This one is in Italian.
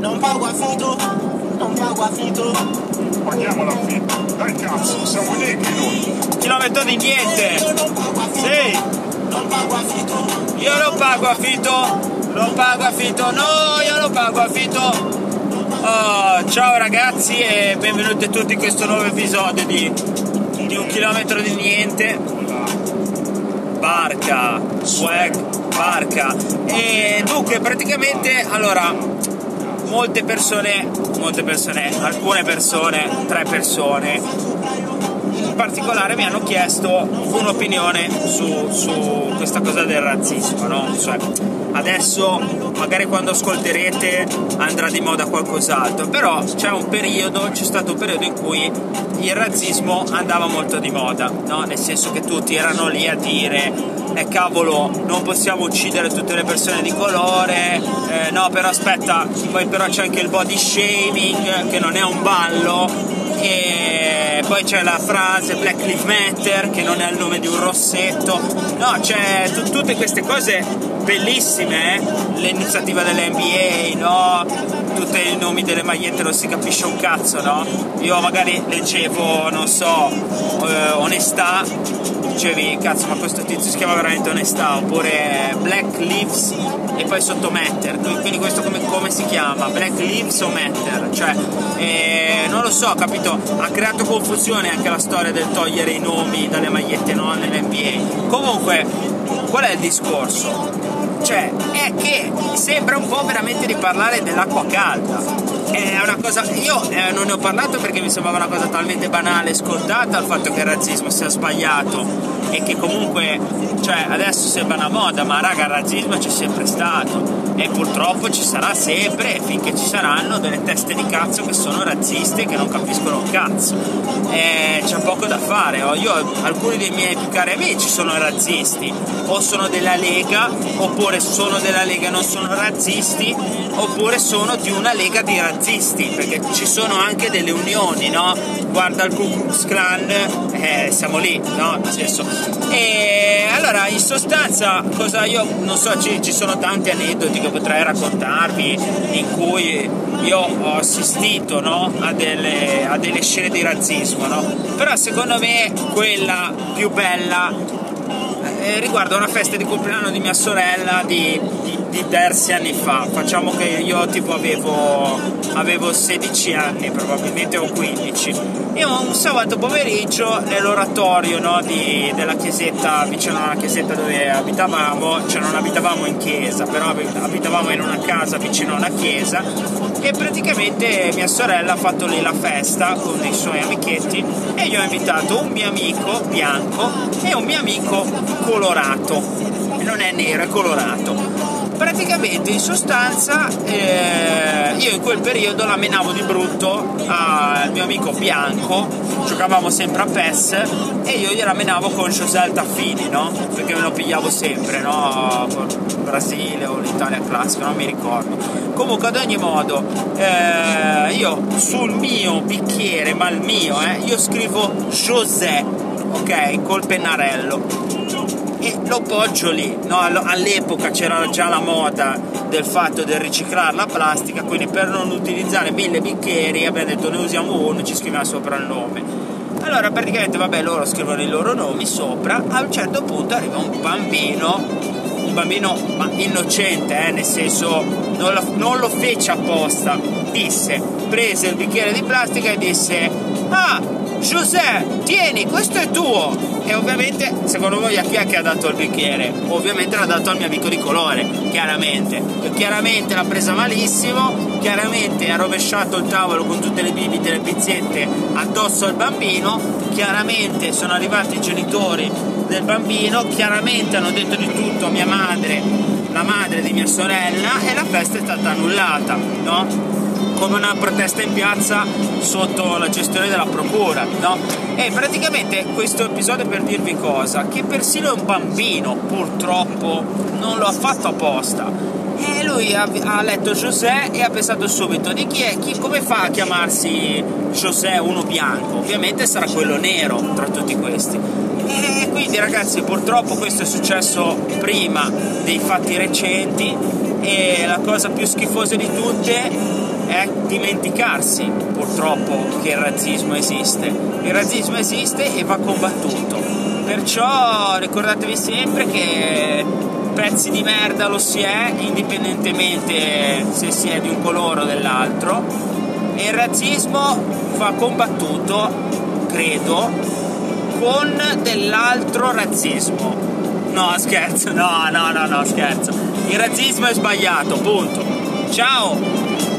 Non pago affitto, non pago affitto. Paghiamo l'affitto. Dai cazzo, siamo negri noi. Chilometro di niente! Sì! Non pago affitto. Io non pago affitto! Non pago affitto! No, io non pago affitto! Oh, ciao ragazzi e benvenuti tutti in questo nuovo episodio di, di un chilometro di niente. Barca, swag, barca. E dunque praticamente allora molte persone, molte persone, alcune persone, tre persone in particolare mi hanno chiesto un'opinione su, su questa cosa del razzismo, no? Cioè, adesso magari quando ascolterete andrà di moda qualcos'altro, però c'è un periodo, c'è stato un periodo in cui il razzismo andava molto di moda, no? Nel senso che tutti erano lì a dire eh cavolo non possiamo uccidere tutte le persone di colore, eh, no però aspetta, poi però c'è anche il body shaming che non è un ballo e poi c'è la frase Black Lives Matter che non è il nome di un rossetto, no c'è t- tutte queste cose bellissime, eh? l'iniziativa dell'NBA, no? tutti i nomi delle magliette non si capisce un cazzo, no? Io magari leggevo, non so, eh, onestà, dicevi cazzo ma questo tizio si chiama veramente onestà, oppure Black Lives e poi sotto Matter, quindi questo come, come si chiama? Black Lives o Matter? Cioè, eh, non lo so, capito? Ha creato confusione anche la storia del togliere i nomi dalle magliette no nell'NBA. Comunque, qual è il discorso? Cioè, è che sembra un po' veramente di parlare dell'acqua calda. È una cosa. Io eh, non ne ho parlato perché mi sembrava una cosa talmente banale e scontata il fatto che il razzismo sia sbagliato e che comunque, cioè, adesso sembra una moda, ma raga, il razzismo c'è sempre stato e purtroppo ci sarà sempre finché ci saranno delle teste di cazzo che sono razziste e che non capiscono un cazzo. E c'è poco da fare. Oh. Io, alcuni dei miei più cari amici sono razzisti, o sono della Lega, oppure sono della Lega e non sono razzisti, oppure sono di una lega di razzisti, perché ci sono anche delle unioni, no? Guarda il Ku Klux Klan, eh, siamo lì, no? Nel senso. E allora, in sostanza, cosa io non so, ci, ci sono tanti aneddoti che potrei raccontarvi in cui io ho assistito no? a, delle, a, delle, scene di razzismo, no? però secondo me quella più bella eh, riguarda una festa di compleanno di mia sorella di, di, diversi anni fa. Facciamo che io tipo avevo, avevo 16 anni, probabilmente o 15. Io un sabato pomeriggio nell'oratorio no, di, della chiesetta, vicino alla chiesetta dove abitavamo, cioè non abitavamo in chiesa, però abitavamo in una casa vicino alla chiesa e praticamente mia sorella ha fatto lì la festa con i suoi amichetti e io ho invitato un mio amico bianco e un mio amico colorato, non è nero, è colorato. Praticamente in sostanza eh, io in quel periodo la menavo di brutto al mio amico bianco, giocavamo sempre a PES e io gliela menavo con José Altaffini, no? Perché me lo pigliavo sempre, no? Brasile o l'Italia classica, non mi ricordo. Comunque ad ogni modo eh, io sul mio bicchiere, ma il mio, eh, io scrivo José, ok? Col pennarello e lo poggio lì. No? All'epoca c'era già la moda del fatto del riciclare la plastica, quindi per non utilizzare mille bicchieri abbiamo detto ne usiamo uno e ci scriviamo sopra il nome. Allora praticamente vabbè loro scrivono i loro nomi sopra, a un certo punto arriva un bambino, un bambino ma innocente, eh, nel senso non lo, non lo fece apposta, disse, prese il bicchiere di plastica e disse ah Giuseppe, tieni, questo è tuo. E ovviamente, secondo voi a chi è che ha dato il bicchiere? Ovviamente l'ha dato al mio amico di colore, chiaramente. E chiaramente l'ha presa malissimo, chiaramente ha rovesciato il tavolo con tutte le bibite e le pizzette addosso al bambino, chiaramente sono arrivati i genitori del bambino, chiaramente hanno detto di tutto a mia madre, la madre di mia sorella e la festa è stata annullata, no? Come una protesta in piazza sotto la gestione della procura, no? E praticamente questo episodio per dirvi cosa? Che persino un bambino purtroppo non lo ha fatto apposta. E lui ha, ha letto José e ha pensato subito di chi è, chi, come fa a chiamarsi José uno bianco? Ovviamente sarà quello nero tra tutti questi E quindi ragazzi purtroppo questo è successo prima dei fatti recenti e la cosa più schifosa di tutte è dimenticarsi purtroppo che il razzismo esiste. Il razzismo esiste e va combattuto. Perciò ricordatevi sempre che pezzi di merda lo si è indipendentemente se si è di un colore o dell'altro e il razzismo va combattuto, credo, con dell'altro razzismo. No, scherzo, no, no, no, no, scherzo. Il razzismo è sbagliato, punto. Ciao!